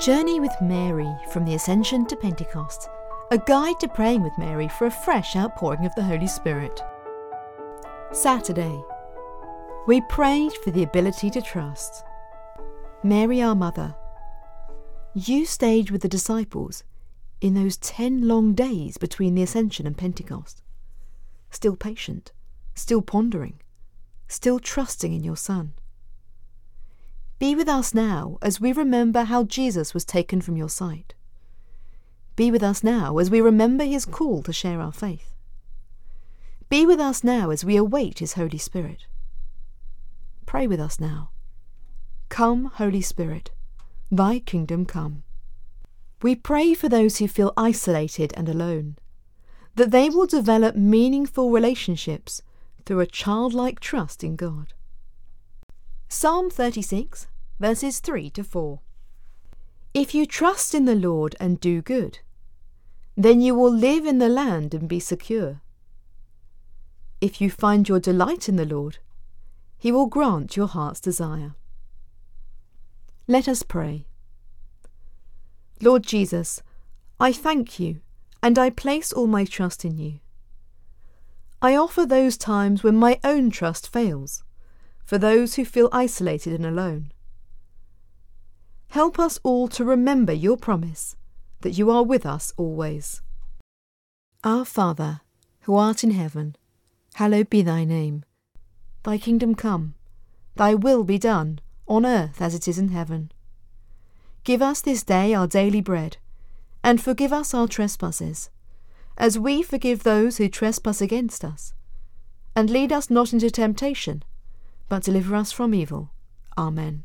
Journey with Mary from the Ascension to Pentecost, a guide to praying with Mary for a fresh outpouring of the Holy Spirit. Saturday, we prayed for the ability to trust. Mary, our Mother, you stayed with the disciples in those ten long days between the Ascension and Pentecost, still patient, still pondering, still trusting in your Son. Be with us now as we remember how Jesus was taken from your sight. Be with us now as we remember his call to share our faith. Be with us now as we await his Holy Spirit. Pray with us now. Come, Holy Spirit, thy kingdom come. We pray for those who feel isolated and alone, that they will develop meaningful relationships through a childlike trust in God. Psalm 36, verses 3 to 4. If you trust in the Lord and do good, then you will live in the land and be secure. If you find your delight in the Lord, he will grant your heart's desire. Let us pray. Lord Jesus, I thank you and I place all my trust in you. I offer those times when my own trust fails, for those who feel isolated and alone. Help us all to remember your promise that you are with us always. Our Father, who art in heaven, hallowed be thy name. Thy kingdom come, thy will be done, on earth as it is in heaven. Give us this day our daily bread, and forgive us our trespasses, as we forgive those who trespass against us. And lead us not into temptation, but deliver us from evil. Amen.